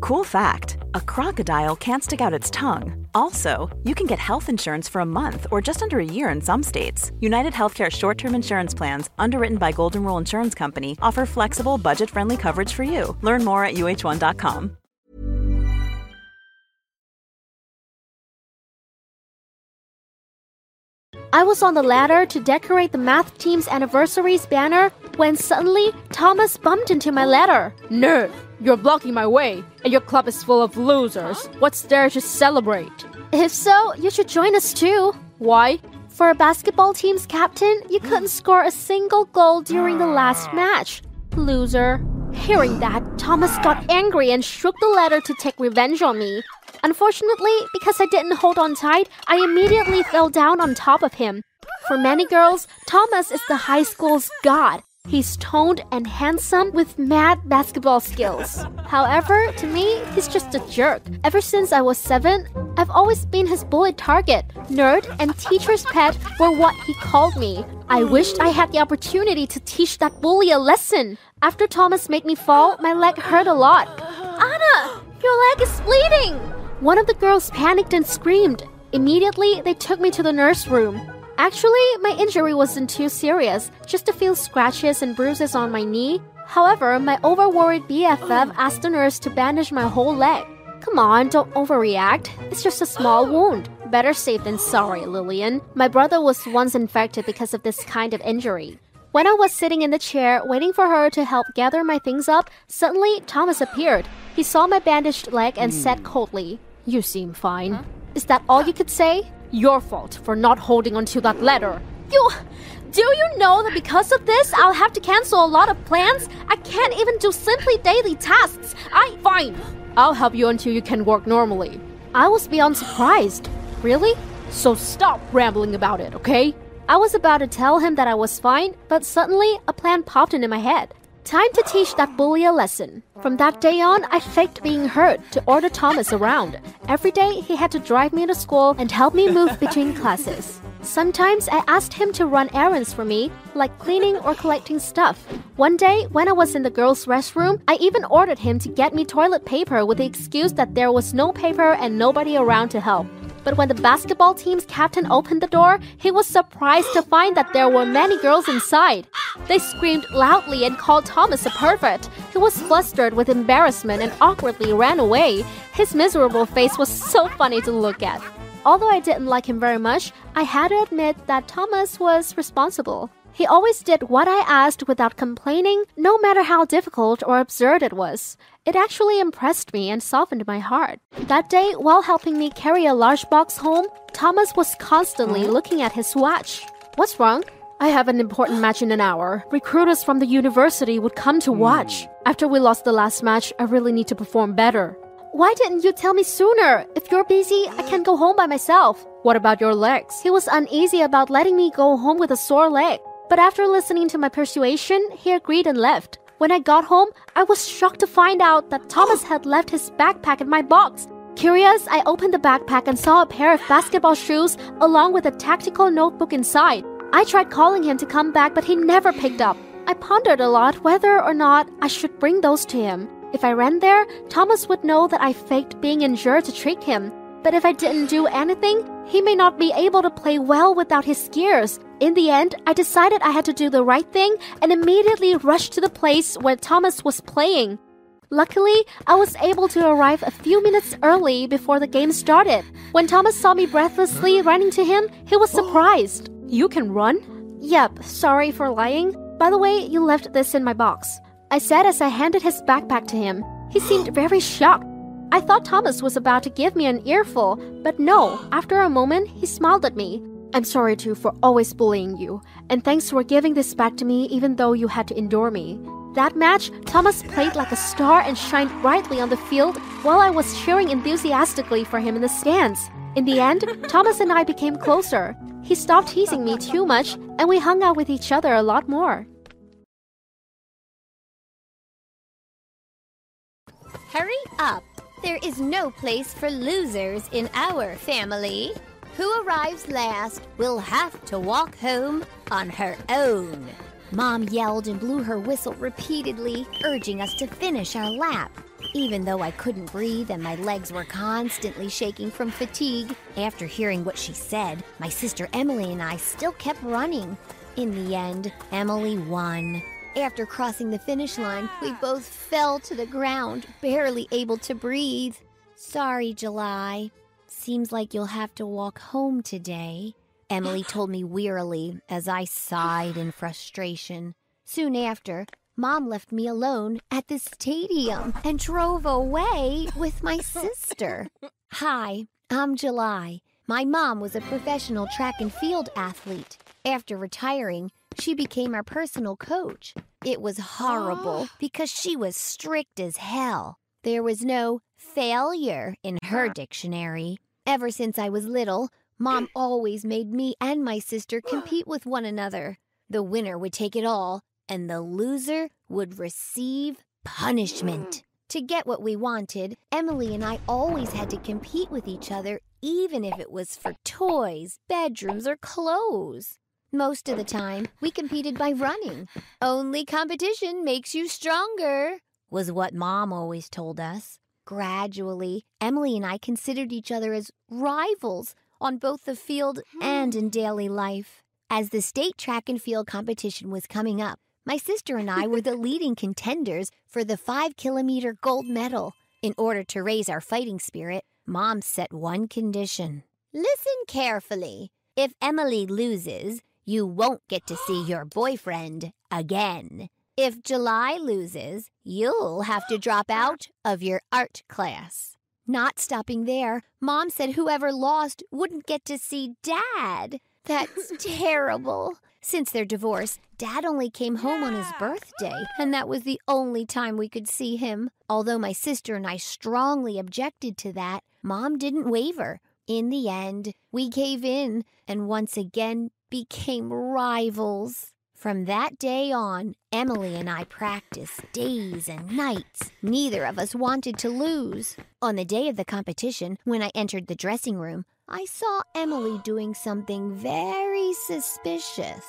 Cool fact a crocodile can't stick out its tongue. Also, you can get health insurance for a month or just under a year in some states. United Healthcare short term insurance plans, underwritten by Golden Rule Insurance Company, offer flexible, budget friendly coverage for you. Learn more at uh1.com. I was on the ladder to decorate the math team's anniversary's banner when suddenly Thomas bumped into my ladder. Nerd, you're blocking my way, and your club is full of losers. What's there to celebrate? If so, you should join us too. Why? For a basketball team's captain, you couldn't score a single goal during the last ah. match. Loser. Hearing that, Thomas got angry and shook the ladder to take revenge on me. Unfortunately, because I didn't hold on tight, I immediately fell down on top of him. For many girls, Thomas is the high school's god. He's toned and handsome with mad basketball skills. However, to me, he's just a jerk. Ever since I was seven, I've always been his bullet target. Nerd and teacher's pet were what he called me. I wished I had the opportunity to teach that bully a lesson. After Thomas made me fall, my leg hurt a lot. Anna, your leg is bleeding! One of the girls panicked and screamed. Immediately, they took me to the nurse room. Actually, my injury wasn't too serious, just a few scratches and bruises on my knee. However, my overworried BFF asked the nurse to bandage my whole leg. Come on, don't overreact. It's just a small wound. Better safe than sorry, Lillian. My brother was once infected because of this kind of injury. When I was sitting in the chair waiting for her to help gather my things up, suddenly Thomas appeared. He saw my bandaged leg and said hmm. coldly, You seem fine. Is that all you could say? Your fault for not holding onto that letter. You. Do you know that because of this, I'll have to cancel a lot of plans? I can't even do simply daily tasks. I. Fine. I'll help you until you can work normally. I was beyond surprised. Really? So stop rambling about it, okay? I was about to tell him that I was fine, but suddenly a plan popped into my head. Time to teach that bully a lesson. From that day on, I faked being hurt to order Thomas around. Every day, he had to drive me to school and help me move between classes. Sometimes I asked him to run errands for me, like cleaning or collecting stuff. One day, when I was in the girls' restroom, I even ordered him to get me toilet paper with the excuse that there was no paper and nobody around to help. But when the basketball team's captain opened the door, he was surprised to find that there were many girls inside. They screamed loudly and called Thomas a pervert. He was flustered with embarrassment and awkwardly ran away. His miserable face was so funny to look at. Although I didn't like him very much, I had to admit that Thomas was responsible. He always did what I asked without complaining, no matter how difficult or absurd it was. It actually impressed me and softened my heart. That day, while helping me carry a large box home, Thomas was constantly hmm? looking at his watch. What's wrong? I have an important match in an hour. Recruiters from the university would come to hmm. watch. After we lost the last match, I really need to perform better. Why didn't you tell me sooner? If you're busy, I can go home by myself. What about your legs? He was uneasy about letting me go home with a sore leg. But after listening to my persuasion, he agreed and left. When I got home, I was shocked to find out that Thomas had left his backpack in my box. Curious, I opened the backpack and saw a pair of basketball shoes along with a tactical notebook inside. I tried calling him to come back, but he never picked up. I pondered a lot whether or not I should bring those to him. If I ran there, Thomas would know that I faked being injured to trick him. But if I didn't do anything, he may not be able to play well without his skiers. In the end, I decided I had to do the right thing and immediately rushed to the place where Thomas was playing. Luckily, I was able to arrive a few minutes early before the game started. When Thomas saw me breathlessly running to him, he was surprised. You can run? Yep, sorry for lying. By the way, you left this in my box. I said as I handed his backpack to him. He seemed very shocked. I thought Thomas was about to give me an earful, but no, after a moment, he smiled at me. I'm sorry too for always bullying you, and thanks for giving this back to me even though you had to endure me. That match, Thomas played like a star and shined brightly on the field while I was cheering enthusiastically for him in the stands. In the end, Thomas and I became closer. He stopped teasing me too much, and we hung out with each other a lot more. Hurry up! There is no place for losers in our family. Who arrives last will have to walk home on her own. Mom yelled and blew her whistle repeatedly, urging us to finish our lap. Even though I couldn't breathe and my legs were constantly shaking from fatigue, after hearing what she said, my sister Emily and I still kept running. In the end, Emily won. After crossing the finish line, we both fell to the ground, barely able to breathe. Sorry, July. Seems like you'll have to walk home today. Emily told me wearily as I sighed in frustration. Soon after, Mom left me alone at the stadium and drove away with my sister. Hi, I'm July. My mom was a professional track and field athlete. After retiring, she became our personal coach. It was horrible because she was strict as hell. There was no failure in her dictionary. Ever since I was little, Mom always made me and my sister compete with one another. The winner would take it all, and the loser would receive punishment. To get what we wanted, Emily and I always had to compete with each other, even if it was for toys, bedrooms, or clothes. Most of the time, we competed by running. Only competition makes you stronger, was what Mom always told us. Gradually, Emily and I considered each other as rivals on both the field and in hmm. daily life. As the state track and field competition was coming up, my sister and I were the leading contenders for the five kilometer gold medal. In order to raise our fighting spirit, Mom set one condition. Listen carefully. If Emily loses, you won't get to see your boyfriend again. If July loses, you'll have to drop out of your art class. Not stopping there, Mom said whoever lost wouldn't get to see Dad. That's terrible. Since their divorce, Dad only came home on his birthday, and that was the only time we could see him. Although my sister and I strongly objected to that, Mom didn't waver. In the end, we gave in and once again became rivals. From that day on, Emily and I practiced days and nights. Neither of us wanted to lose. On the day of the competition, when I entered the dressing room, I saw Emily doing something very suspicious.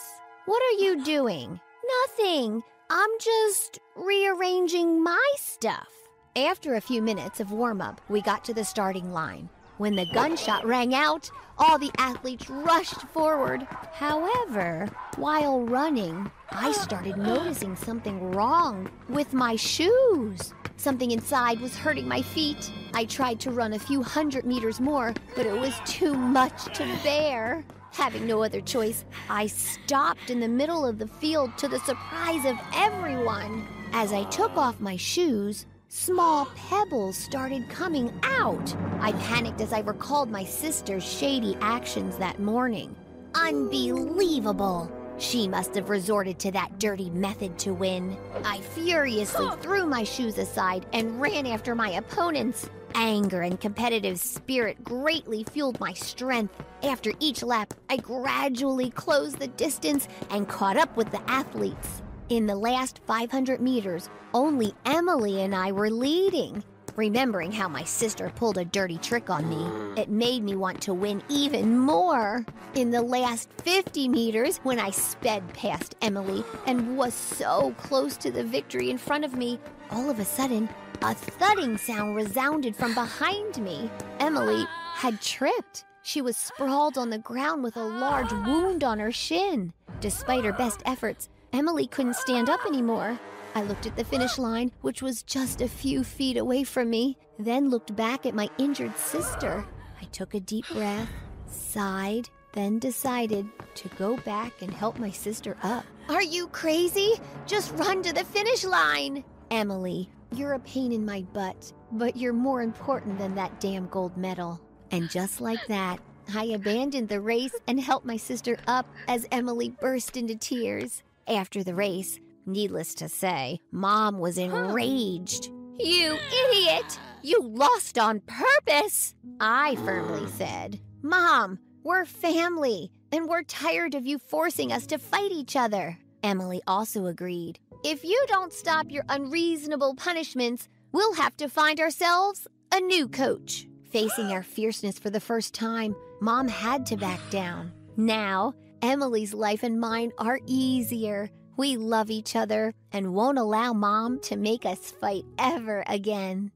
What are you doing? Nothing. I'm just rearranging my stuff. After a few minutes of warm up, we got to the starting line. When the gunshot rang out, all the athletes rushed forward. However, while running, I started noticing something wrong with my shoes. Something inside was hurting my feet. I tried to run a few hundred meters more, but it was too much to bear. Having no other choice, I stopped in the middle of the field to the surprise of everyone. As I took off my shoes, small pebbles started coming out. I panicked as I recalled my sister's shady actions that morning. Unbelievable! She must have resorted to that dirty method to win. I furiously threw my shoes aside and ran after my opponents. Anger and competitive spirit greatly fueled my strength. After each lap, I gradually closed the distance and caught up with the athletes. In the last 500 meters, only Emily and I were leading. Remembering how my sister pulled a dirty trick on me, it made me want to win even more. In the last 50 meters, when I sped past Emily and was so close to the victory in front of me, all of a sudden, a thudding sound resounded from behind me. Emily had tripped. She was sprawled on the ground with a large wound on her shin. Despite her best efforts, Emily couldn't stand up anymore. I looked at the finish line, which was just a few feet away from me, then looked back at my injured sister. I took a deep breath, sighed, then decided to go back and help my sister up. Are you crazy? Just run to the finish line! Emily, you're a pain in my butt, but you're more important than that damn gold medal. And just like that, I abandoned the race and helped my sister up as Emily burst into tears. After the race, needless to say, Mom was enraged. You idiot! You lost on purpose! I firmly said. Mom, we're family, and we're tired of you forcing us to fight each other. Emily also agreed. If you don't stop your unreasonable punishments, we'll have to find ourselves a new coach. Facing our fierceness for the first time, Mom had to back down. Now, Emily's life and mine are easier. We love each other and won't allow Mom to make us fight ever again.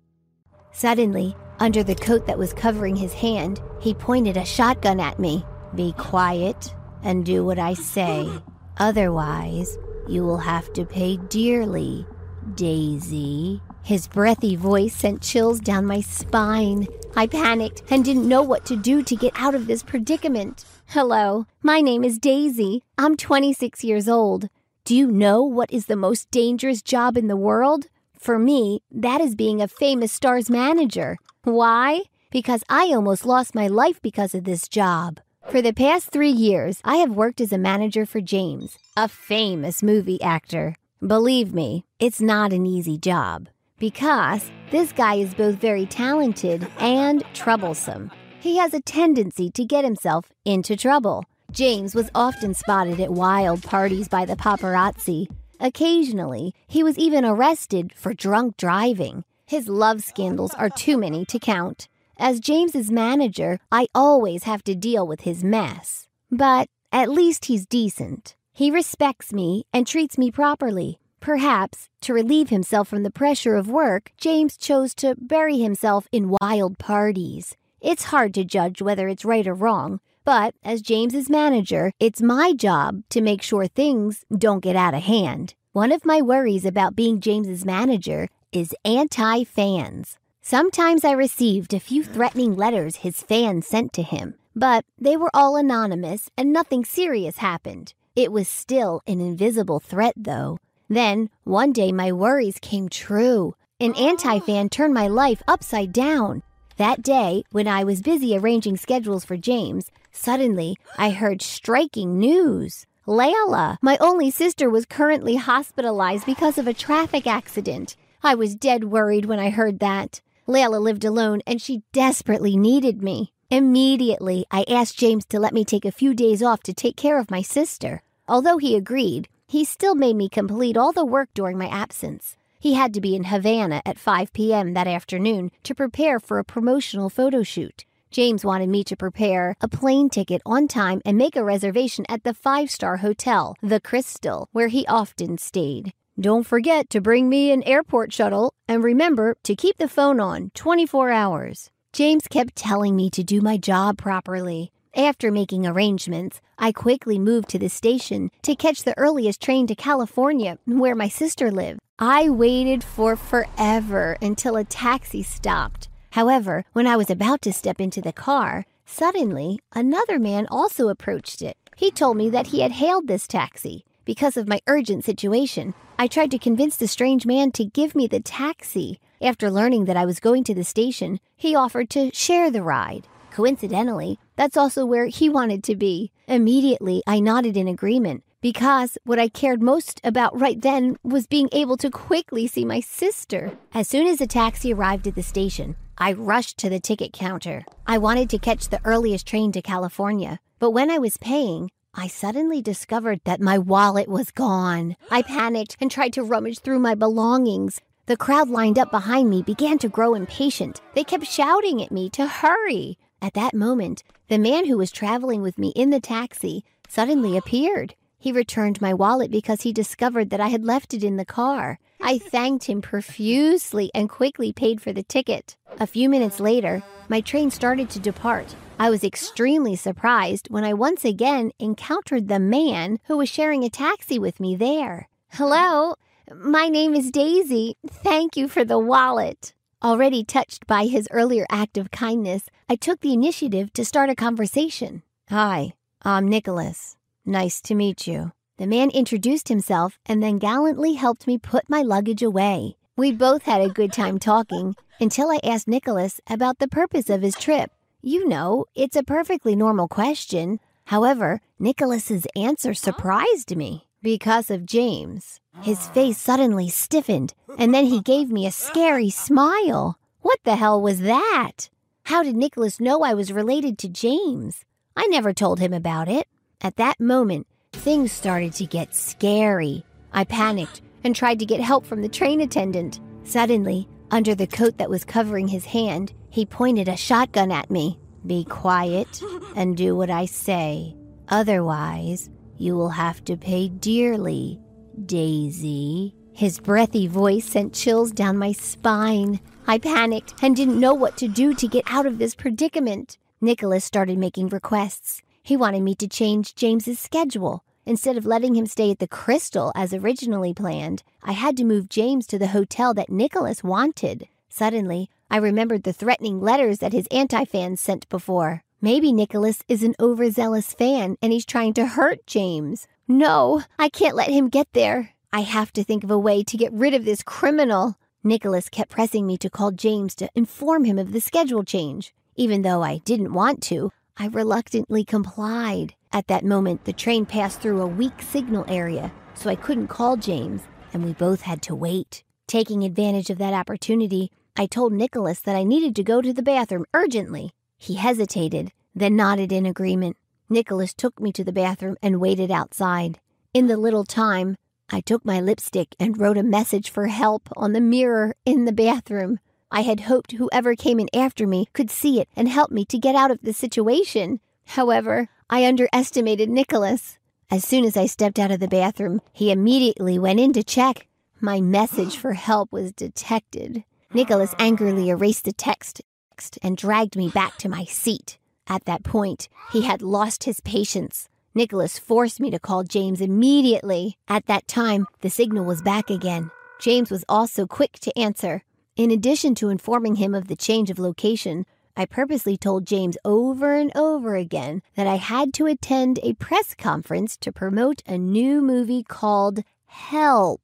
Suddenly, under the coat that was covering his hand, he pointed a shotgun at me. Be quiet and do what I say. Otherwise, you will have to pay dearly, Daisy. His breathy voice sent chills down my spine. I panicked and didn't know what to do to get out of this predicament. Hello, my name is Daisy. I'm 26 years old. Do you know what is the most dangerous job in the world? For me, that is being a famous star's manager. Why? Because I almost lost my life because of this job. For the past three years, I have worked as a manager for James, a famous movie actor. Believe me, it's not an easy job because this guy is both very talented and troublesome. He has a tendency to get himself into trouble. James was often spotted at wild parties by the paparazzi. Occasionally, he was even arrested for drunk driving. His love scandals are too many to count. As James's manager, I always have to deal with his mess. But at least he's decent. He respects me and treats me properly. Perhaps, to relieve himself from the pressure of work, James chose to bury himself in wild parties. It's hard to judge whether it's right or wrong, but as James's manager, it's my job to make sure things don't get out of hand. One of my worries about being James's manager is anti fans. Sometimes I received a few threatening letters his fans sent to him, but they were all anonymous and nothing serious happened. It was still an invisible threat, though. Then, one day, my worries came true. An anti fan turned my life upside down. That day, when I was busy arranging schedules for James, suddenly I heard striking news. Layla, my only sister, was currently hospitalized because of a traffic accident. I was dead worried when I heard that. Layla lived alone and she desperately needed me. Immediately, I asked James to let me take a few days off to take care of my sister. Although he agreed, he still made me complete all the work during my absence. He had to be in Havana at 5 p.m. that afternoon to prepare for a promotional photo shoot. James wanted me to prepare a plane ticket on time and make a reservation at the five star hotel, The Crystal, where he often stayed. Don't forget to bring me an airport shuttle and remember to keep the phone on 24 hours. James kept telling me to do my job properly. After making arrangements, I quickly moved to the station to catch the earliest train to California, where my sister lived. I waited for forever until a taxi stopped. However, when I was about to step into the car, Suddenly, another man also approached it. He told me that he had hailed this taxi. Because of my urgent situation, I tried to convince the strange man to give me the taxi. After learning that I was going to the station, he offered to share the ride. Coincidentally, that's also where he wanted to be. Immediately, I nodded in agreement because what I cared most about right then was being able to quickly see my sister. As soon as the taxi arrived at the station, I rushed to the ticket counter. I wanted to catch the earliest train to California, but when I was paying, I suddenly discovered that my wallet was gone. I panicked and tried to rummage through my belongings. The crowd lined up behind me began to grow impatient. They kept shouting at me to hurry. At that moment, the man who was traveling with me in the taxi suddenly appeared. He returned my wallet because he discovered that I had left it in the car. I thanked him profusely and quickly paid for the ticket. A few minutes later, my train started to depart. I was extremely surprised when I once again encountered the man who was sharing a taxi with me there. Hello, my name is Daisy. Thank you for the wallet. Already touched by his earlier act of kindness, I took the initiative to start a conversation. Hi, I'm Nicholas. Nice to meet you. The man introduced himself and then gallantly helped me put my luggage away. We both had a good time talking until I asked Nicholas about the purpose of his trip. You know, it's a perfectly normal question. However, Nicholas's answer surprised me because of James. His ah. face suddenly stiffened, and then he gave me a scary smile. What the hell was that? How did Nicholas know I was related to James? I never told him about it. At that moment, things started to get scary. I panicked and tried to get help from the train attendant. Suddenly, under the coat that was covering his hand, he pointed a shotgun at me. Be quiet and do what I say. Otherwise, you will have to pay dearly, Daisy. His breathy voice sent chills down my spine. I panicked and didn't know what to do to get out of this predicament. Nicholas started making requests. He wanted me to change James's schedule. Instead of letting him stay at the Crystal as originally planned, I had to move James to the hotel that Nicholas wanted. Suddenly, I remembered the threatening letters that his anti fans sent before. Maybe Nicholas is an overzealous fan and he's trying to hurt James. No, I can't let him get there. I have to think of a way to get rid of this criminal. Nicholas kept pressing me to call James to inform him of the schedule change. Even though I didn't want to, I reluctantly complied. At that moment, the train passed through a weak signal area, so I couldn't call James, and we both had to wait. Taking advantage of that opportunity, I told Nicholas that I needed to go to the bathroom urgently. He hesitated, then nodded in agreement. Nicholas took me to the bathroom and waited outside. In the little time, I took my lipstick and wrote a message for help on the mirror in the bathroom. I had hoped whoever came in after me could see it and help me to get out of the situation. However, I underestimated Nicholas. As soon as I stepped out of the bathroom, he immediately went in to check. My message for help was detected. Nicholas angrily erased the text and dragged me back to my seat. At that point, he had lost his patience. Nicholas forced me to call James immediately. At that time, the signal was back again. James was also quick to answer. In addition to informing him of the change of location, I purposely told James over and over again that I had to attend a press conference to promote a new movie called Help,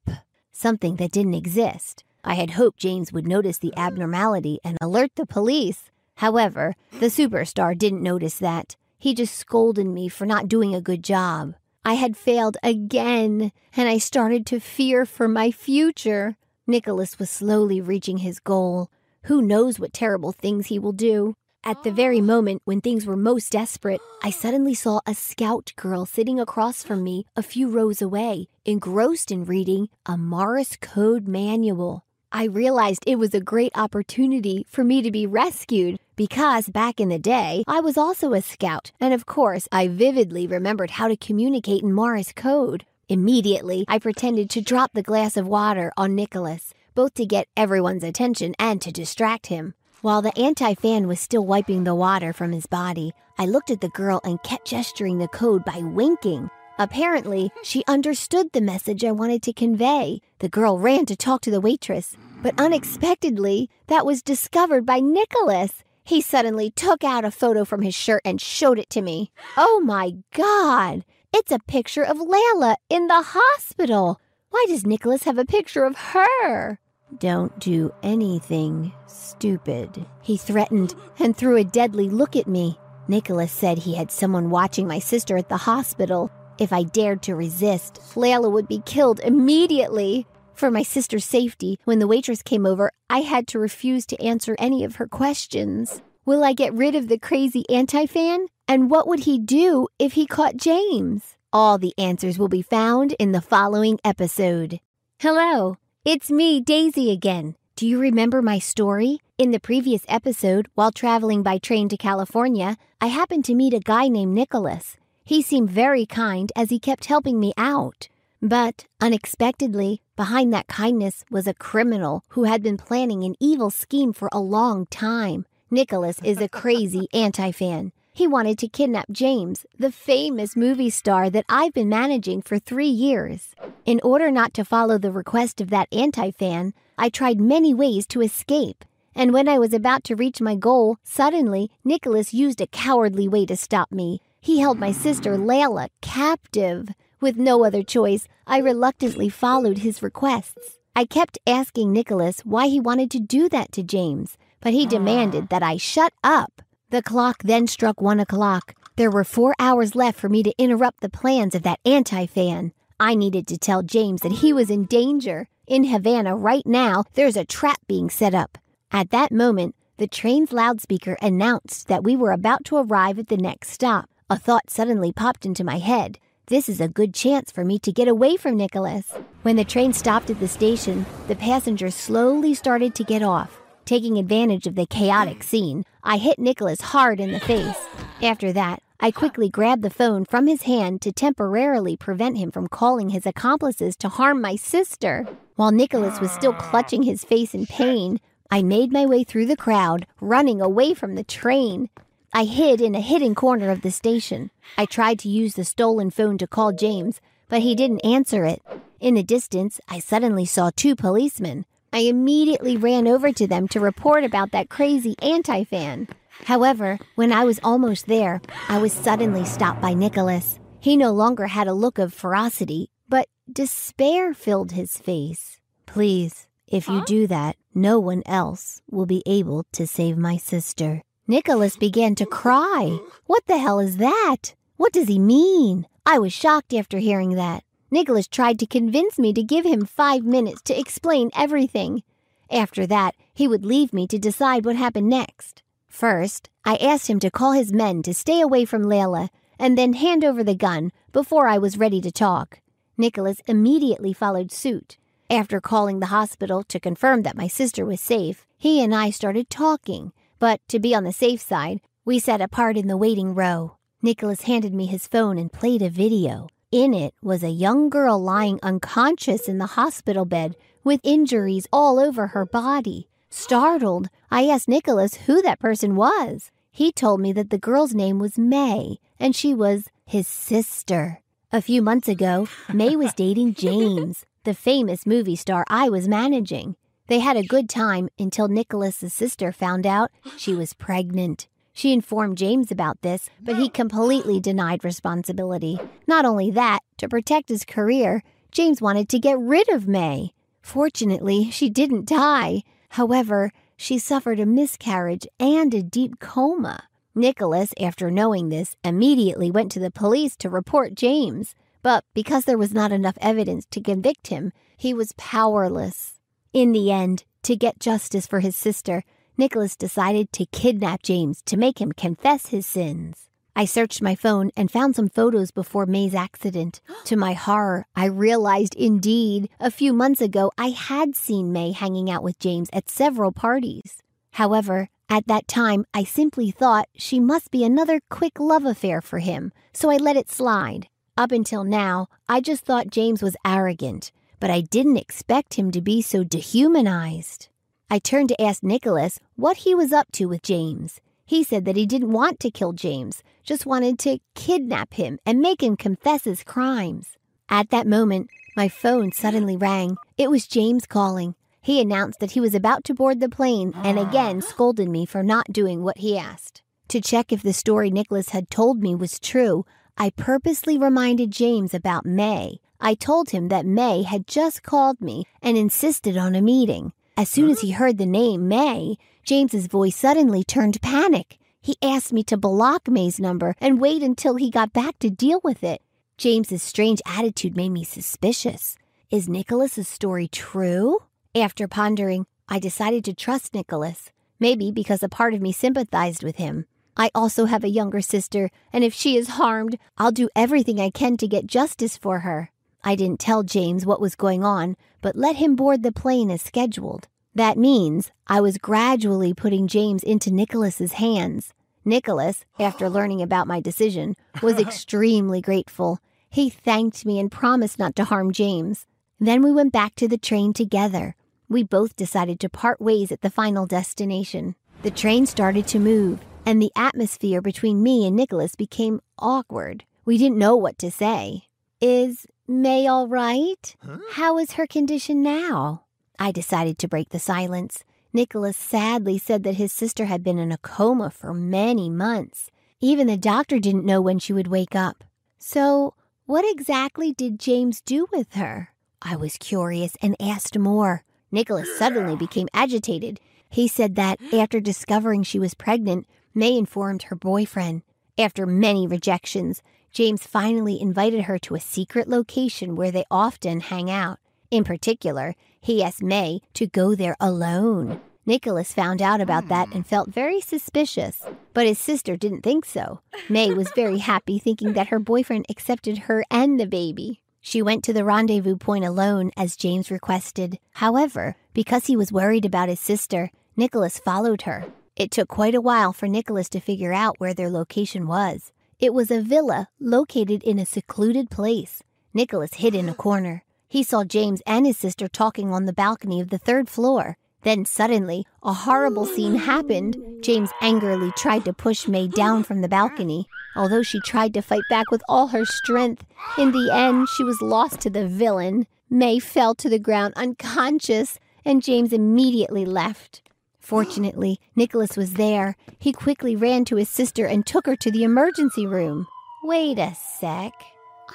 something that didn't exist. I had hoped James would notice the abnormality and alert the police. However, the superstar didn't notice that. He just scolded me for not doing a good job. I had failed again, and I started to fear for my future. Nicholas was slowly reaching his goal. Who knows what terrible things he will do? At the very oh. moment when things were most desperate, I suddenly saw a scout girl sitting across from me a few rows away, engrossed in reading a Morse code manual. I realized it was a great opportunity for me to be rescued because back in the day, I was also a scout, and of course, I vividly remembered how to communicate in Morse code. Immediately, I pretended to drop the glass of water on Nicholas, both to get everyone's attention and to distract him. While the anti fan was still wiping the water from his body, I looked at the girl and kept gesturing the code by winking. Apparently, she understood the message I wanted to convey. The girl ran to talk to the waitress, but unexpectedly, that was discovered by Nicholas. He suddenly took out a photo from his shirt and showed it to me. Oh my God! It's a picture of Layla in the hospital. Why does Nicholas have a picture of her? Don't do anything stupid, he threatened and threw a deadly look at me. Nicholas said he had someone watching my sister at the hospital. If I dared to resist, Layla would be killed immediately. For my sister's safety, when the waitress came over, I had to refuse to answer any of her questions. Will I get rid of the crazy anti fan? And what would he do if he caught James? All the answers will be found in the following episode. Hello, it's me, Daisy again. Do you remember my story? In the previous episode, while traveling by train to California, I happened to meet a guy named Nicholas. He seemed very kind as he kept helping me out. But, unexpectedly, behind that kindness was a criminal who had been planning an evil scheme for a long time. Nicholas is a crazy anti fan. He wanted to kidnap James, the famous movie star that I've been managing for three years. In order not to follow the request of that anti fan, I tried many ways to escape. And when I was about to reach my goal, suddenly, Nicholas used a cowardly way to stop me. He held my sister, Layla, captive. With no other choice, I reluctantly followed his requests. I kept asking Nicholas why he wanted to do that to James, but he demanded that I shut up. The clock then struck one o'clock. There were four hours left for me to interrupt the plans of that anti fan. I needed to tell James that he was in danger. In Havana, right now, there's a trap being set up. At that moment, the train's loudspeaker announced that we were about to arrive at the next stop. A thought suddenly popped into my head. This is a good chance for me to get away from Nicholas. When the train stopped at the station, the passengers slowly started to get off. Taking advantage of the chaotic scene, I hit Nicholas hard in the face. After that, I quickly grabbed the phone from his hand to temporarily prevent him from calling his accomplices to harm my sister. While Nicholas was still clutching his face in pain, I made my way through the crowd, running away from the train. I hid in a hidden corner of the station. I tried to use the stolen phone to call James, but he didn't answer it. In the distance, I suddenly saw two policemen. I immediately ran over to them to report about that crazy anti fan. However, when I was almost there, I was suddenly stopped by Nicholas. He no longer had a look of ferocity, but despair filled his face. Please, if you do that, no one else will be able to save my sister. Nicholas began to cry. What the hell is that? What does he mean? I was shocked after hearing that. Nicholas tried to convince me to give him five minutes to explain everything. After that, he would leave me to decide what happened next. First, I asked him to call his men to stay away from Layla and then hand over the gun before I was ready to talk. Nicholas immediately followed suit. After calling the hospital to confirm that my sister was safe, he and I started talking, but to be on the safe side, we sat apart in the waiting row. Nicholas handed me his phone and played a video. In it was a young girl lying unconscious in the hospital bed with injuries all over her body. Startled, I asked Nicholas who that person was. He told me that the girl's name was May and she was his sister. A few months ago, May was dating James, the famous movie star I was managing. They had a good time until Nicholas's sister found out she was pregnant. She informed James about this, but he completely denied responsibility. Not only that, to protect his career, James wanted to get rid of May. Fortunately, she didn't die. However, she suffered a miscarriage and a deep coma. Nicholas, after knowing this, immediately went to the police to report James. But because there was not enough evidence to convict him, he was powerless. In the end, to get justice for his sister, Nicholas decided to kidnap James to make him confess his sins. I searched my phone and found some photos before May's accident. To my horror, I realized indeed a few months ago I had seen May hanging out with James at several parties. However, at that time, I simply thought she must be another quick love affair for him, so I let it slide. Up until now, I just thought James was arrogant, but I didn't expect him to be so dehumanized. I turned to ask Nicholas what he was up to with James. He said that he didn't want to kill James, just wanted to kidnap him and make him confess his crimes. At that moment, my phone suddenly rang. It was James calling. He announced that he was about to board the plane and again scolded me for not doing what he asked. To check if the story Nicholas had told me was true, I purposely reminded James about May. I told him that May had just called me and insisted on a meeting. As soon as he heard the name May, James's voice suddenly turned panic. He asked me to block May's number and wait until he got back to deal with it. James's strange attitude made me suspicious. Is Nicholas's story true? After pondering, I decided to trust Nicholas, maybe because a part of me sympathized with him. I also have a younger sister, and if she is harmed, I'll do everything I can to get justice for her. I didn't tell James what was going on, but let him board the plane as scheduled. That means I was gradually putting James into Nicholas's hands. Nicholas, after learning about my decision, was extremely grateful. He thanked me and promised not to harm James. Then we went back to the train together. We both decided to part ways at the final destination. The train started to move, and the atmosphere between me and Nicholas became awkward. We didn't know what to say. Is May all right? How is her condition now? I decided to break the silence. Nicholas sadly said that his sister had been in a coma for many months. Even the doctor didn't know when she would wake up. So, what exactly did James do with her? I was curious and asked more. Nicholas suddenly became agitated. He said that after discovering she was pregnant, May informed her boyfriend. After many rejections, James finally invited her to a secret location where they often hang out. In particular, he asked May to go there alone. Nicholas found out about that hmm. and felt very suspicious, but his sister didn't think so. May was very happy thinking that her boyfriend accepted her and the baby. She went to the rendezvous point alone as James requested. However, because he was worried about his sister, Nicholas followed her. It took quite a while for Nicholas to figure out where their location was. It was a villa located in a secluded place. Nicholas hid in a corner. He saw James and his sister talking on the balcony of the third floor. Then suddenly, a horrible scene happened. James angrily tried to push May down from the balcony. Although she tried to fight back with all her strength, in the end, she was lost to the villain. May fell to the ground unconscious, and James immediately left. Fortunately, Nicholas was there. He quickly ran to his sister and took her to the emergency room. Wait a sec.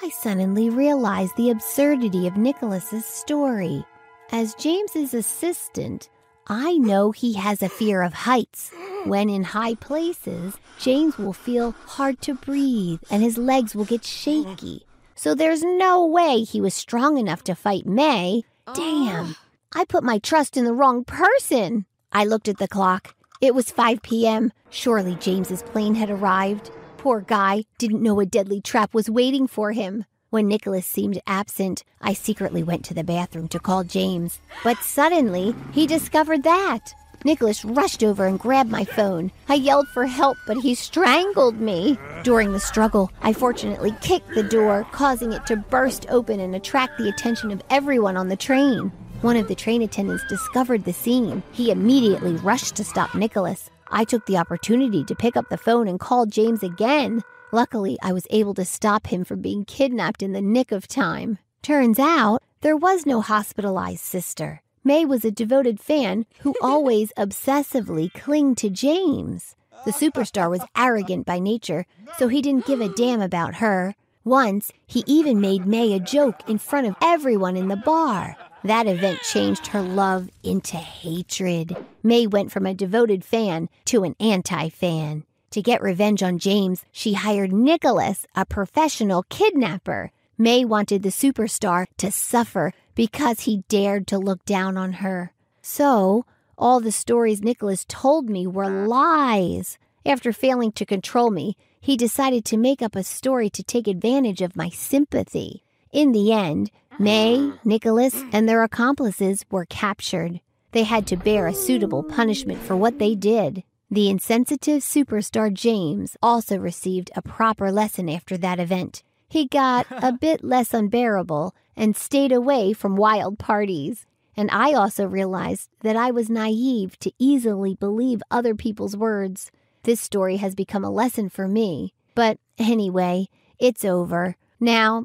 I suddenly realized the absurdity of Nicholas's story. As James's assistant, I know he has a fear of heights. When in high places, James will feel hard to breathe and his legs will get shaky. So there's no way he was strong enough to fight May. Damn, I put my trust in the wrong person. I looked at the clock. It was 5 p.m. Surely James's plane had arrived. Poor guy didn't know a deadly trap was waiting for him. When Nicholas seemed absent, I secretly went to the bathroom to call James. But suddenly, he discovered that. Nicholas rushed over and grabbed my phone. I yelled for help, but he strangled me. During the struggle, I fortunately kicked the door, causing it to burst open and attract the attention of everyone on the train. One of the train attendants discovered the scene. He immediately rushed to stop Nicholas. I took the opportunity to pick up the phone and call James again. Luckily, I was able to stop him from being kidnapped in the nick of time. Turns out, there was no hospitalized sister. May was a devoted fan who always obsessively clinged to James. The superstar was arrogant by nature, so he didn't give a damn about her. Once, he even made May a joke in front of everyone in the bar. That event changed her love into hatred. May went from a devoted fan to an anti fan. To get revenge on James, she hired Nicholas, a professional kidnapper. May wanted the superstar to suffer because he dared to look down on her. So, all the stories Nicholas told me were lies. After failing to control me, he decided to make up a story to take advantage of my sympathy. In the end, May, mm. Nicholas, mm. and their accomplices were captured. They had to bear a suitable punishment for what they did. The insensitive superstar James also received a proper lesson after that event. He got a bit less unbearable and stayed away from wild parties. And I also realized that I was naive to easily believe other people's words. This story has become a lesson for me. But anyway, it's over. Now